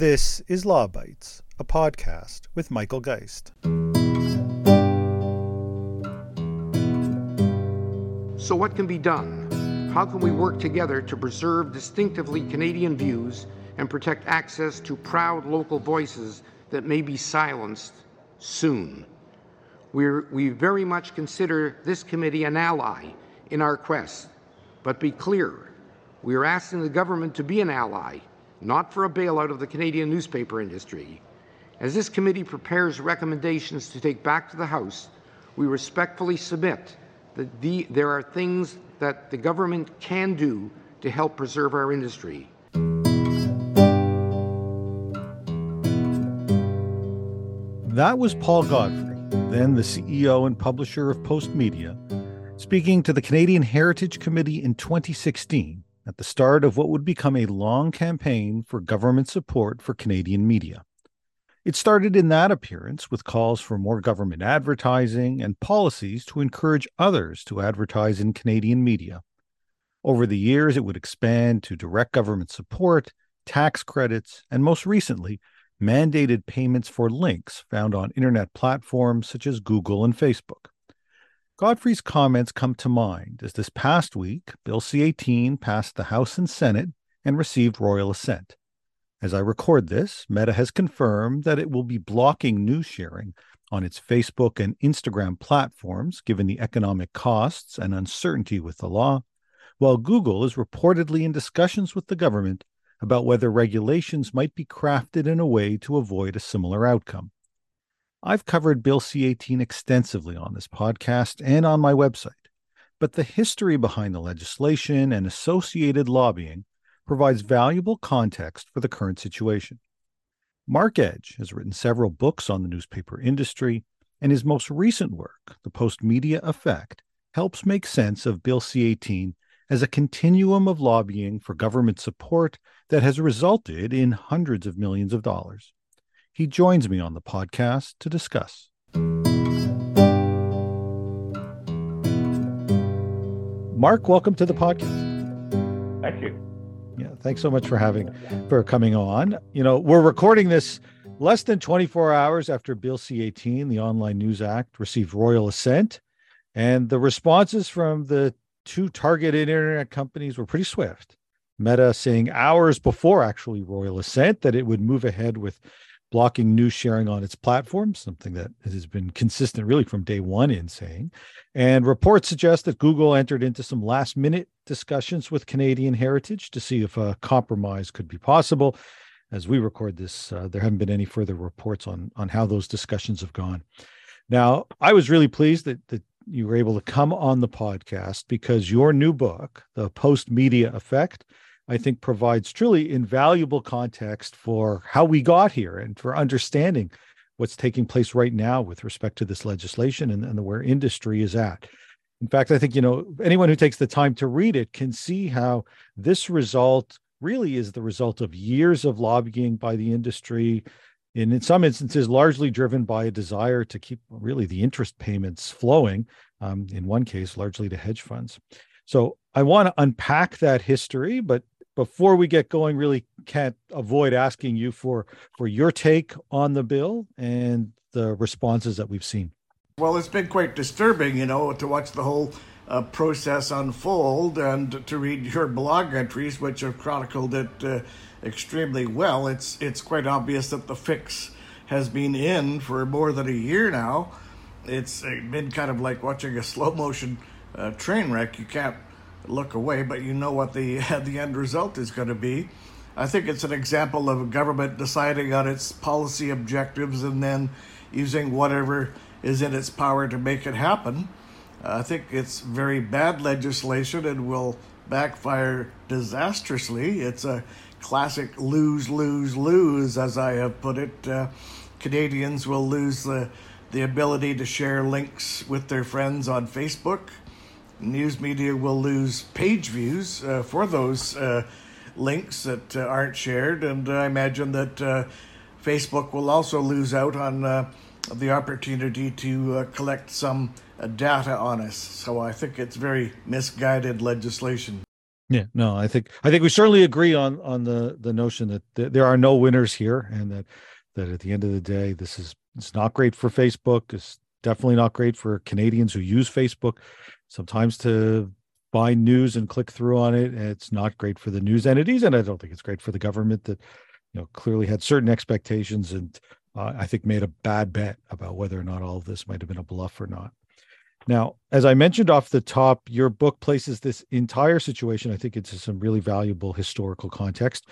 This is Law Bytes, a podcast with Michael Geist. So, what can be done? How can we work together to preserve distinctively Canadian views and protect access to proud local voices that may be silenced soon? We're, we very much consider this committee an ally in our quest. But be clear, we are asking the government to be an ally not for a bailout of the Canadian newspaper industry. As this committee prepares recommendations to take back to the House, we respectfully submit that the, there are things that the government can do to help preserve our industry. That was Paul Godfrey, then the CEO and publisher of Postmedia, speaking to the Canadian Heritage Committee in 2016 at the start of what would become a long campaign for government support for Canadian media. It started in that appearance with calls for more government advertising and policies to encourage others to advertise in Canadian media. Over the years, it would expand to direct government support, tax credits, and most recently, mandated payments for links found on internet platforms such as Google and Facebook. Godfrey's comments come to mind as this past week, Bill C 18 passed the House and Senate and received royal assent. As I record this, Meta has confirmed that it will be blocking news sharing on its Facebook and Instagram platforms, given the economic costs and uncertainty with the law, while Google is reportedly in discussions with the government about whether regulations might be crafted in a way to avoid a similar outcome. I've covered Bill C 18 extensively on this podcast and on my website, but the history behind the legislation and associated lobbying provides valuable context for the current situation. Marc Edge has written several books on the newspaper industry, and his most recent work, The Postmedia Effect, helps make sense of Bill C 18 as a continuum of lobbying for government support that has resulted in hundreds of millions of dollars. He joins me on the podcast to discuss. Marc, welcome to the podcast. Thank you. Yeah, thanks so much for having for coming on. You know, we're recording this less than 24 hours after Bill C-18, the Online News Act, received royal assent, and the responses from the two targeted internet companies were pretty swift. Meta saying hours before actually royal assent that it would move ahead with blocking news sharing on its platform, something that has been consistent really from day one in saying. And reports suggest that Google entered into some last minute discussions with Canadian Heritage to see if a compromise could be possible. As we record this, uh, there haven't been any further reports on, on how those discussions have gone. Now, I was really pleased that, that you were able to come on the podcast because your new book, The Postmedia Effect, I think provides truly invaluable context for how we got here and for understanding what's taking place right now with respect to this legislation and, and where industry is at. In fact, I think you know anyone who takes the time to read it can see how this result really is the result of years of lobbying by the industry, and in some instances, largely driven by a desire to keep really the interest payments flowing. Um, in one case, largely to hedge funds. So I want to unpack that history, but before we get going, really can't avoid asking you for for your take on the bill and the responses that we've seen. Well, it's been quite disturbing, you know, to watch the whole uh, process unfold and to read your blog entries, which have chronicled it uh, extremely well. It's it's quite obvious that the fix has been in for more than a year now. It's been kind of like watching a slow motion uh, train wreck. You can't look away, but you know what the the end result is going to be. I think it's an example of a government deciding on its policy objectives and then using whatever is in its power to make it happen. I think it's very bad legislation and will backfire disastrously. It's a classic lose, lose, lose, as I have put it. Uh, Canadians will lose the, the ability to share links with their friends on Facebook news media will lose page views uh, for those uh, links that uh, aren't shared, and I imagine that uh, Facebook will also lose out on uh, the opportunity to uh, collect some data on us. So I think it's very misguided legislation. Yeah, no, I think I think we certainly agree on on the the notion that th- there are no winners here, and that that at the end of the day, this is it's not great for Facebook. It's definitely not great for Canadians who use Facebook. Sometimes to buy news and click through on it, it's not great for the news entities, and I don't think it's great for the government that you know clearly had certain expectations and uh, I think made a bad bet about whether or not all of this might have been a bluff or not. Now, as I mentioned off the top, your book places this entire situation, I think, into some really valuable historical context.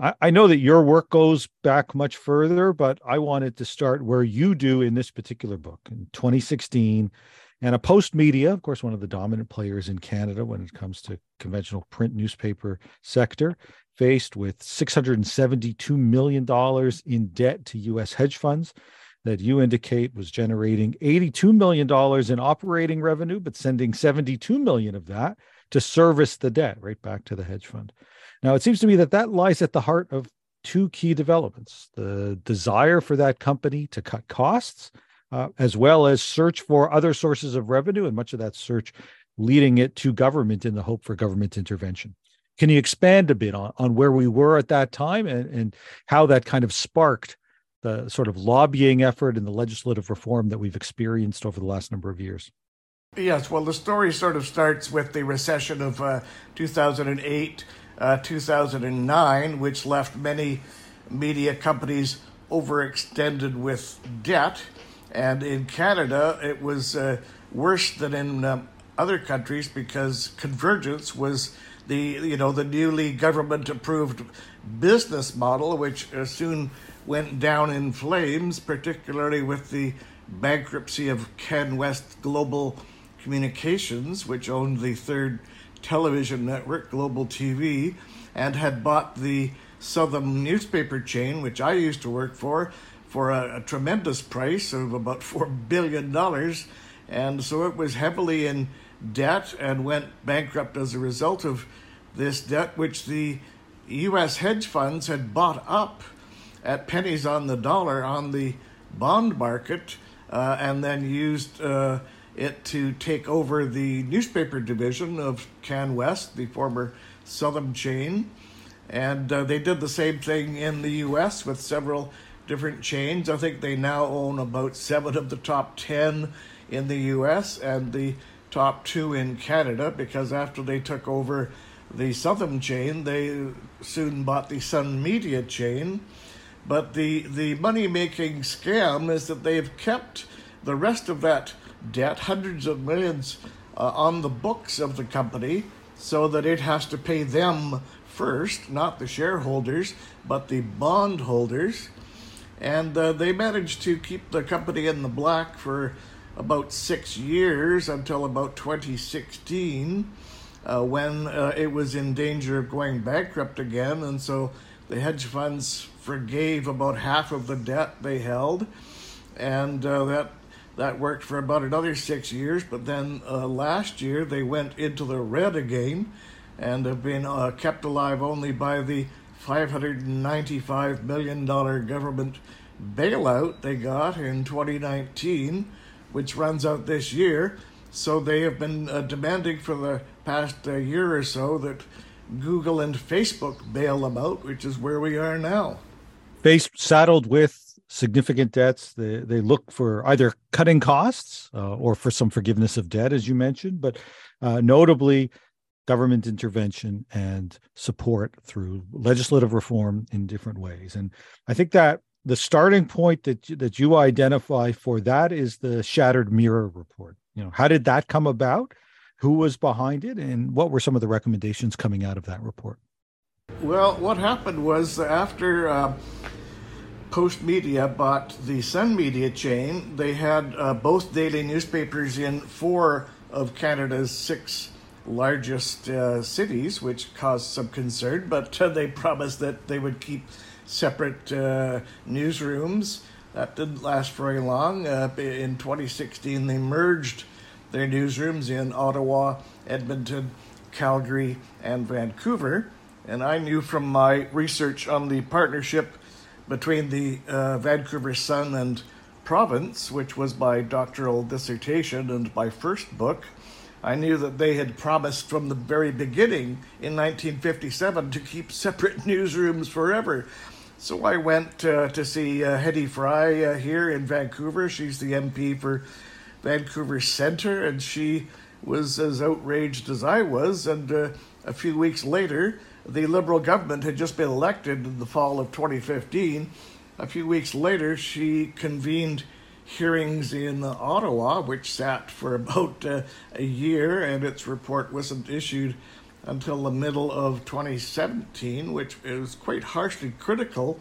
I, I, know that your work goes back much further, but I wanted to start where you do in this particular book in 2016. And a Postmedia, of course, one of the dominant players in Canada when it comes to conventional print newspaper sector, faced with $672 million in debt to US hedge funds that you indicate was generating $82 million in operating revenue, but sending 72 million of that to service the debt right back to the hedge fund. Now, it seems to me that that lies at the heart of two key developments the desire for that company to cut costs, uh, as well as search for other sources of revenue, and much of that search leading it to government in the hope for government intervention. Can you expand a bit on, on where we were at that time and, and how that kind of sparked the sort of lobbying effort and the legislative reform that we've experienced over the last number of years. Yes, well, the story sort of starts with the recession of uh, 2008, uh, 2009, which left many media companies overextended with debt. And in Canada, it was uh, worse than in um, other countries because convergence was the you know the newly government approved business model, which uh, soon went down in flames, particularly with the bankruptcy of CanWest Global Communications, which owned the third television network, Global TV, and had bought the Southam newspaper chain, which I used to work for, for a, a tremendous price of about $4 billion. And so it was heavily in debt and went bankrupt as a result of this debt, which the U.S. hedge funds had bought up at pennies on the dollar on the bond market uh, and then used uh, it to take over the newspaper division of CanWest, the former Southam chain. And uh, they did the same thing in the US with several different chains. I think they now own about seven of the top 10 in the US and the top two in Canada because after they took over the Southam chain, they soon bought the Sun Media chain but the, the money making scam is that they've kept the rest of that debt, hundreds of millions, uh, on the books of the company so that it has to pay them first, not the shareholders, but the bondholders. And uh, they managed to keep the company in the black for about six years until about 2016, uh, when uh, it was in danger of going bankrupt again. And so the hedge funds forgave about half of the debt they held, and uh, that that worked for about another six years. But then uh, last year they went into the red again, and have been uh, kept alive only by the 595 million dollar government bailout they got in 2019, which runs out this year. So they have been uh, demanding for the past uh, year or so that Google and Facebook bail them out, which is where we are now. Face saddled with significant debts, they, they look for either cutting costs uh, or for some forgiveness of debt, as you mentioned, but uh, notably government intervention and support through legislative reform in different ways. And I think that the starting point that that you identify for that is the Shattered Mirror report. You know, how did that come about? who was behind it, and what were some of the recommendations coming out of that report? Well, what happened was after uh, Postmedia bought the Sun Media chain, they had uh, both daily newspapers in four of Canada's six largest uh, cities, which caused some concern, but they promised that they would keep separate uh, newsrooms. That didn't last very long. Uh, in 2016, they merged their newsrooms in Ottawa, Edmonton, Calgary, and Vancouver. And I knew from my research on the partnership between the uh, Vancouver Sun and Province, which was my doctoral dissertation and my first book, I knew that they had promised from the very beginning in 1957 to keep separate newsrooms forever. So I went uh, to see uh, Hedy Fry uh, here in Vancouver. She's the MP for Vancouver Centre, and she was as outraged as I was. And uh, a few weeks later, the Liberal government had just been elected in the fall of 2015. A few weeks later, she convened hearings in Ottawa, which sat for about uh, a year, and its report wasn't issued until the middle of 2017, which is quite harshly critical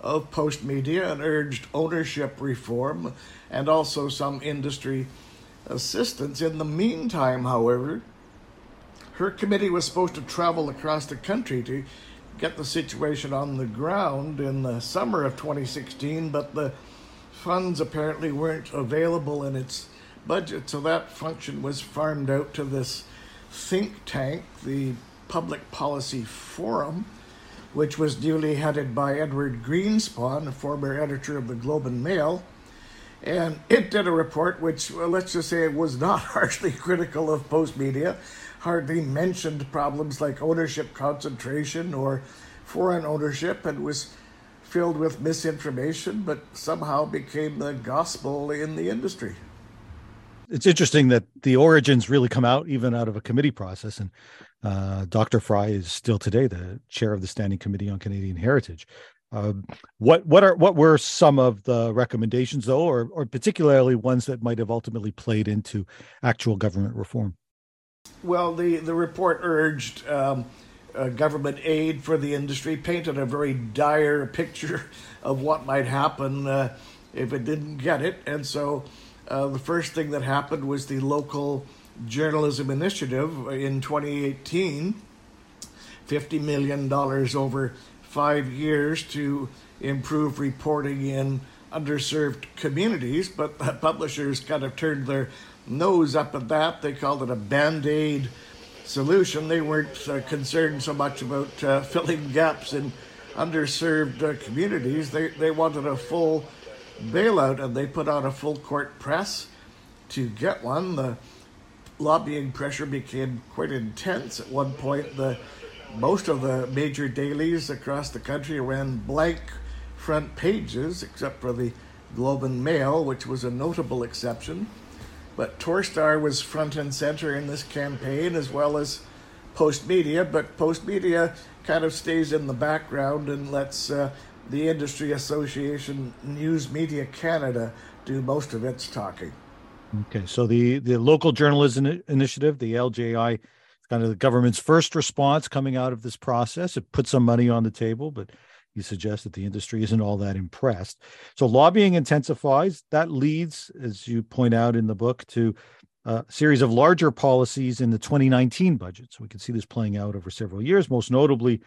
of Postmedia and urged ownership reform and also some industry assistance. In the meantime, however, her committee was supposed to travel across the country to get the situation on the ground in the summer of 2016, but the funds apparently weren't available in its budget, so that function was farmed out to this think tank, the Public Policy Forum, which was duly headed by Edward Greenspon, a former editor of the Globe and Mail. And it did a report which, well, let's just say, it was not harshly critical of Postmedia, hardly mentioned problems like ownership concentration or foreign ownership, and was filled with misinformation, but somehow became the gospel in the industry. It's interesting that the origins really come out even out of a committee process. And uh, Dr. Fry is still today the chair of the Standing Committee on Canadian Heritage. Uh, what what are what were some of the recommendations though, or or particularly ones that might have ultimately played into actual government reform? Well, the the report urged um, uh, government aid for the industry painted a very dire picture of what might happen uh, if it didn't get it. And so uh, the first thing that happened was the local journalism initiative in 2018 $50 million over five years to improve reporting in underserved communities. But the publishers kind of turned their nose up at that. They called it a band aid solution. They weren't uh, concerned so much about uh, filling gaps in underserved uh, communities. They, they wanted a full bailout and they put on a full court press to get one. The lobbying pressure became quite intense. At one point, the most of the major dailies across the country ran blank front pages, except for the Globe and Mail, which was a notable exception. But Torstar was front and center in this campaign, as well as Postmedia. But Postmedia kind of stays in the background and lets uh, the industry association News Media Canada do most of its talking. Okay, so the the local journalism initiative, the LJI, kind of the government's first response coming out of this process. It put some money on the table, but you suggest that the industry isn't all that impressed. So lobbying intensifies. That leads, as you point out in the book, to a series of larger policies in the 2019 budget. So we can see this playing out over several years, most notably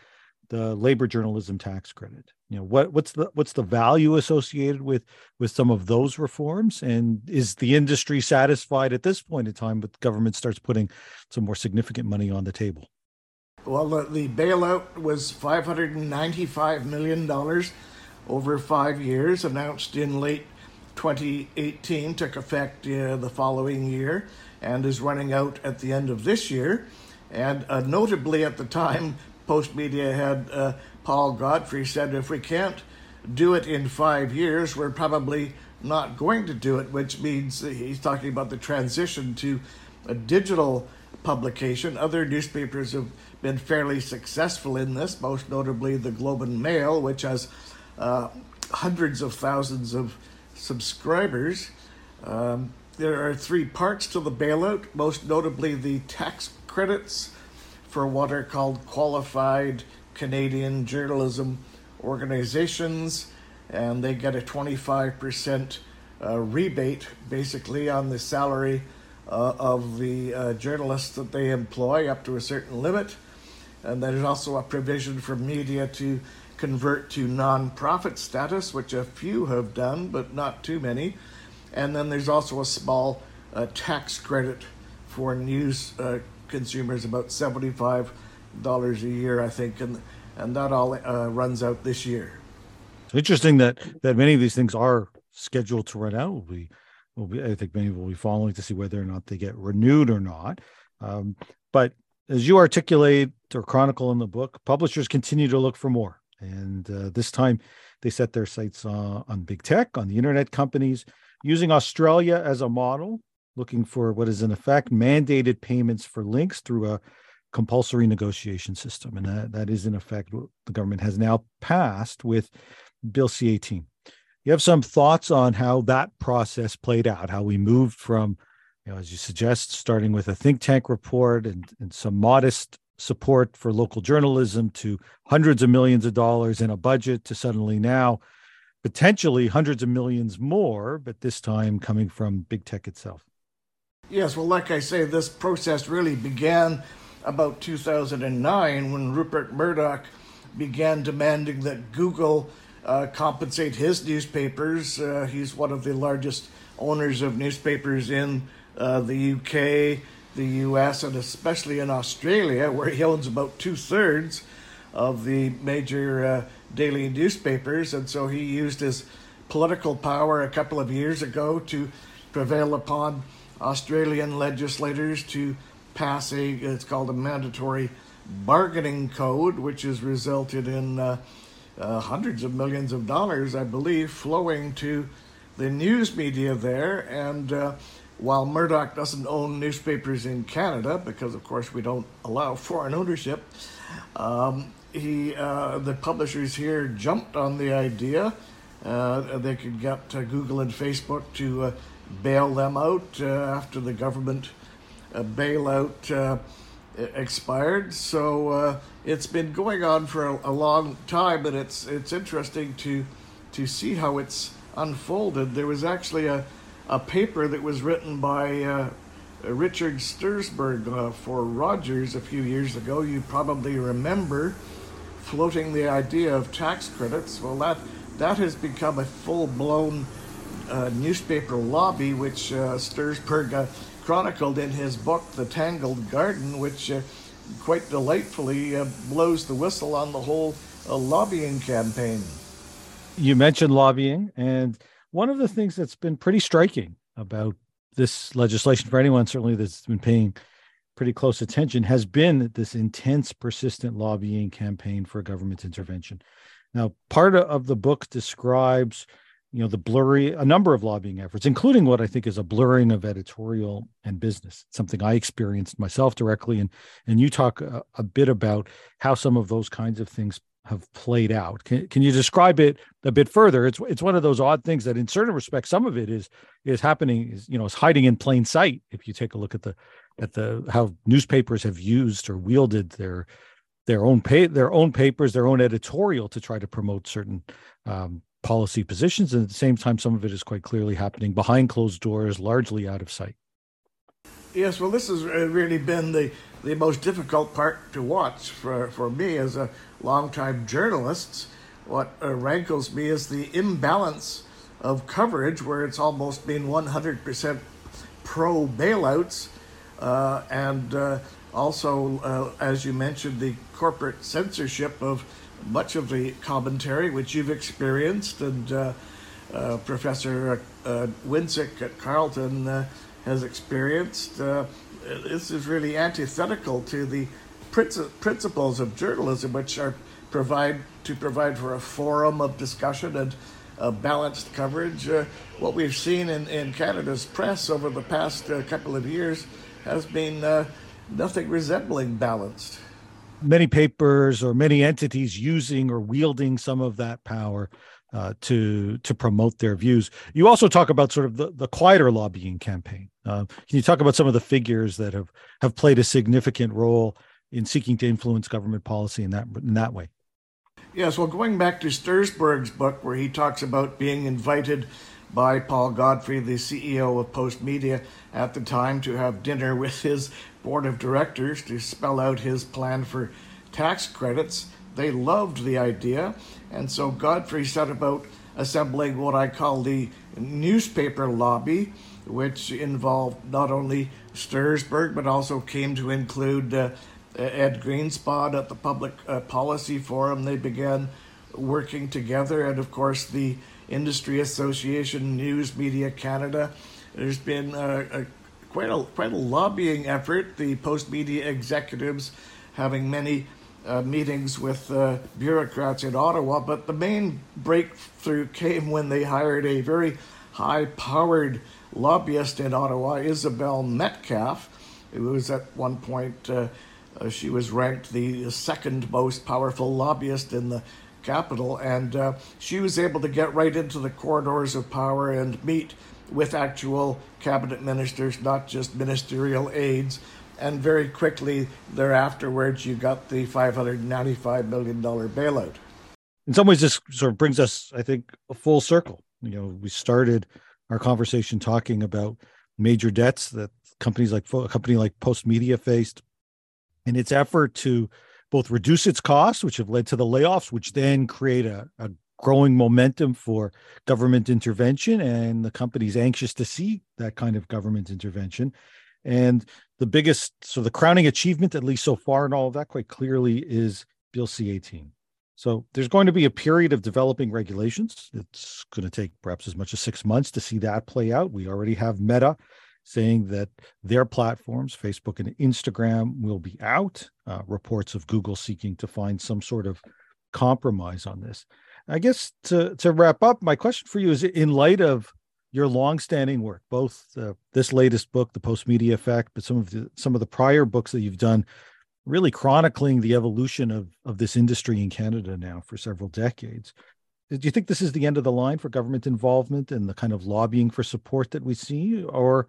the labor journalism tax credit. You know, what what's the what's the value associated with with some of those reforms, and is the industry satisfied at this point in time? But government starts putting some more significant money on the table. Well, the, bailout was $595 million over five years, announced in late 2018, took effect uh, the following year, and is running out at the end of this year. And uh, notably, at the time, Postmedia had uh, Paul Godfrey said, if we can't do it in five years, we're probably not going to do it, which means he's talking about the transition to a digital publication. Other newspapers have been fairly successful in this, most notably the Globe and Mail, which has uh, hundreds of thousands of subscribers. Um, there are three parts to the bailout, most notably the tax credits for what are called qualified Canadian journalism organizations, and they get a 25% uh, rebate basically on the salary uh, of the uh, journalists that they employ up to a certain limit. And there's also a provision for media to convert to non-profit status, which a few have done, but not too many. And then there's also a small uh, tax credit for news uh, consumers, about seventy-five dollars a year, I think, and and that all uh, runs out this year. Interesting that that many of these things are scheduled to run out. We will be, I think many will be following to see whether or not they get renewed or not. Um, but as you articulate or chronicle in the book, publishers continue to look for more. And uh, this time they set their sights uh, on big tech, on the internet companies, using Australia as a model, looking for what is in effect mandated payments for links through a compulsory negotiation system. And that, that is in effect what the government has now passed with Bill C 18. You have some thoughts on how that process played out, how we moved from, you know, as you suggest, starting with a think tank report and, and some modest support for local journalism to hundreds of millions of dollars in a budget to suddenly now potentially hundreds of millions more, but this time coming from big tech itself. Yes, well, like I say, this process really began about 2009 when Rupert Murdoch began demanding that Google uh, compensate his newspapers. Uh, he's one of the largest owners of newspapers in uh, the UK, the US, and especially in Australia, where he owns about two thirds of the major uh, daily newspapers. And so he used his political power a couple of years ago to prevail upon Australian legislators to pass a, it's called a mandatory bargaining code, which has resulted in uh, hundreds of millions of dollars, I believe, flowing to the news media there. And uh, while Murdoch doesn't own newspapers in Canada, because of course we don't allow foreign ownership, um, he uh, the publishers here jumped on the idea. Uh, they could get uh, Google and Facebook to uh, bail them out after the government bailout expired. So uh, it's been going on for a, a, long time, and it's it's interesting to to see how it's unfolded. There was actually a a paper that was written by uh, Richard Stursberg uh, for Rogers a few years ago. You probably remember floating the idea of tax credits. Well, that that has become a full blown uh, newspaper lobby, which uh, Stursberg uh, chronicled in his book, The Tangled Garden, which uh, quite delightfully uh, blows the whistle on the whole uh, lobbying campaign. You mentioned lobbying, and one of the things that's been pretty striking about this legislation for anyone, certainly that's been paying pretty close attention, has been this intense, persistent lobbying campaign for government intervention. Now, part of the book describes you know the blurry a number of lobbying efforts including what i think is a blurring of editorial and business. Something i experienced myself directly and and you talk a, a bit about how some of those kinds of things have played out. Can, can you describe it a bit further? It's it's one of those odd things that in certain respects some of it is is happening is you know is hiding in plain sight. If you take a look at the at the how newspapers have used or wielded their their own pay their own papers their own editorial to try to promote certain um, policy positions. And at the same time, some of it is quite clearly happening behind closed doors, largely out of sight. Yes, well, this has really been the, the most difficult part to watch for, for me as a longtime journalist. What uh, rankles me is the imbalance of coverage, where it's almost been 100% pro bailouts, uh, and uh, also, uh, as you mentioned, the corporate censorship of much of the commentary which you've experienced, and uh, uh, Professor uh, Winseck at Carleton uh, has experienced. Uh, this is really antithetical to the principles of journalism, which are provide to provide for a forum of discussion and balanced coverage. Uh, what we've seen in, in Canada's press over the past couple of years has been nothing resembling balanced many papers or many entities using or wielding some of that power uh, to to promote their views. You also talk about sort of the, the quieter lobbying campaign. Uh, can you talk about some of the figures that have have played a significant role in seeking to influence government policy in that in that way? Yes, well, going back to Stursberg's book, where he talks about being invited by Paul Godfrey, the CEO of Postmedia at the time, to have dinner with his board of directors to spell out his plan for tax credits. They loved the idea, and so Godfrey set about assembling what I call the newspaper lobby, which involved not only Stursberg but also came to include uh, Ed Greenspon at the Public uh, Policy Forum. They began working together, and of course, the Industry Association, News Media Canada, there's been a, a, quite a quite a lobbying effort. The Postmedia executives having many uh, meetings with uh, bureaucrats in Ottawa, but the main breakthrough came when they hired a very high-powered lobbyist in Ottawa, Isabel Metcalfe. It was at one point uh, uh, she was ranked the second most powerful lobbyist in the capital, and uh, she was able to get right into the corridors of power and meet with actual cabinet ministers, not just ministerial aides. And very quickly thereafterwards, you got the $595 million bailout. In some ways, this sort of brings us, I think, a full circle. You know, we started our conversation talking about major debts that companies like a company like Postmedia faced in its effort to both reduce its costs, which have led to the layoffs, which then create a, a growing momentum for government intervention. And the company's anxious to see that kind of government intervention. And the biggest, so the crowning achievement, at least so far and all of that, quite clearly, is Bill C 18. So there's going to be a period of developing regulations. It's going to take perhaps as much as six months to see that play out. We already have Meta saying that their platforms, Facebook and Instagram, will be out. Uh, reports of Google seeking to find some sort of compromise on this. I guess to to wrap up, my question for you is: in light of your longstanding work, both uh, this latest book, The Postmedia Effect, but some of the some of the prior books that you've done, really chronicling the evolution of of this industry in Canada now for several decades. Do you think this is the end of the line for government involvement and the kind of lobbying for support that we see, or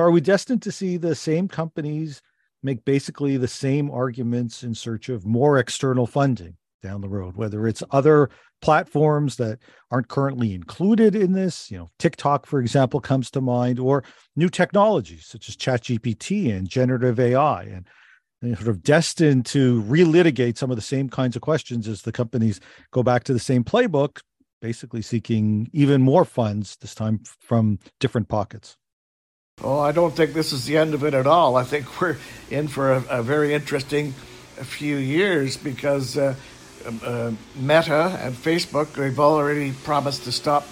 are we destined to see the same companies make basically the same arguments in search of more external funding down the road, whether it's other platforms that aren't currently included in this, you know, TikTok, for example, comes to mind, or new technologies such as ChatGPT and generative AI, and sort of destined to relitigate some of the same kinds of questions as the companies go back to the same playbook, basically seeking even more funds, this time from different pockets. Oh, I don't think this is the end of it at all. I think we're in for a, a very interesting few years because uh, uh, Meta and Facebook, they've already promised to stop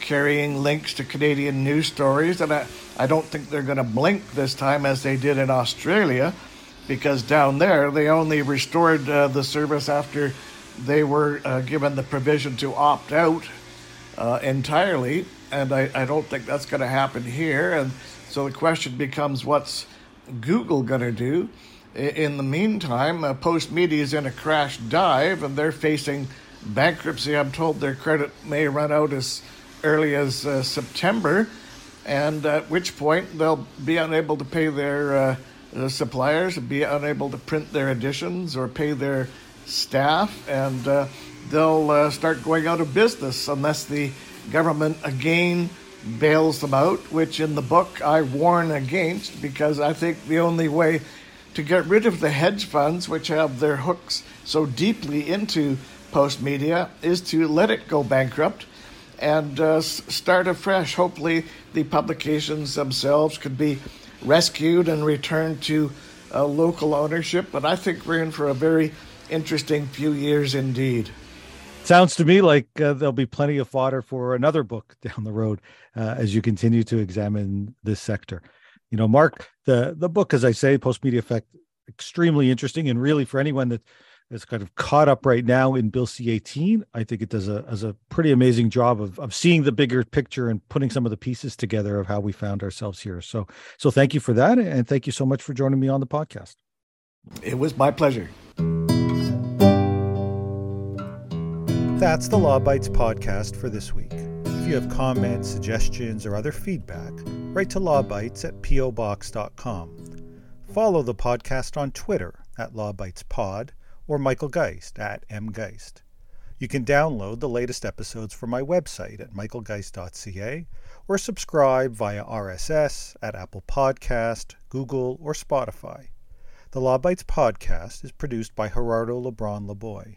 carrying links to Canadian news stories. And I, I don't think they're going to blink this time as they did in Australia because down there they only restored uh, the service after they were uh, given the provision to opt out uh, entirely. And I, I don't think that's going to happen here. And so the question becomes what's Google going to do? In the meantime, uh, Postmedia is in a crash dive and they're facing bankruptcy. I'm told their credit may run out as early as uh, September, and at which point they'll be unable to pay their uh, suppliers, be unable to print their editions or pay their staff, and uh, they'll uh, start going out of business unless the government again bails them out, which in the book I warn against because I think the only way to get rid of the hedge funds, which have their hooks so deeply into Postmedia, is to let it go bankrupt and uh, start afresh. Hopefully, the publications themselves could be rescued and returned to uh, local ownership. But I think we're in for a very interesting few years indeed. Sounds to me like uh, there'll be plenty of fodder for another book down the road uh, as you continue to examine this sector. You know, Marc, the the book, as I say, Postmedia Effect, extremely interesting, and really for anyone that is kind of caught up right now in Bill C-18, I think it does a does a pretty amazing job of of seeing the bigger picture and putting some of the pieces together of how we found ourselves here. So, so thank you for that, and thank you so much for joining me on the podcast. It was my pleasure. That's the Law Bytes podcast for this week. If you have comments, suggestions, or other feedback, write to lawbytes at pobox.com. Follow the podcast on Twitter at lawbytespod or Michael Geist at mgeist. You can download the latest episodes from my website at michaelgeist.ca or subscribe via RSS at Apple Podcast, Google, or Spotify. The Law Bytes podcast is produced by Gerardo Lebron Laboy.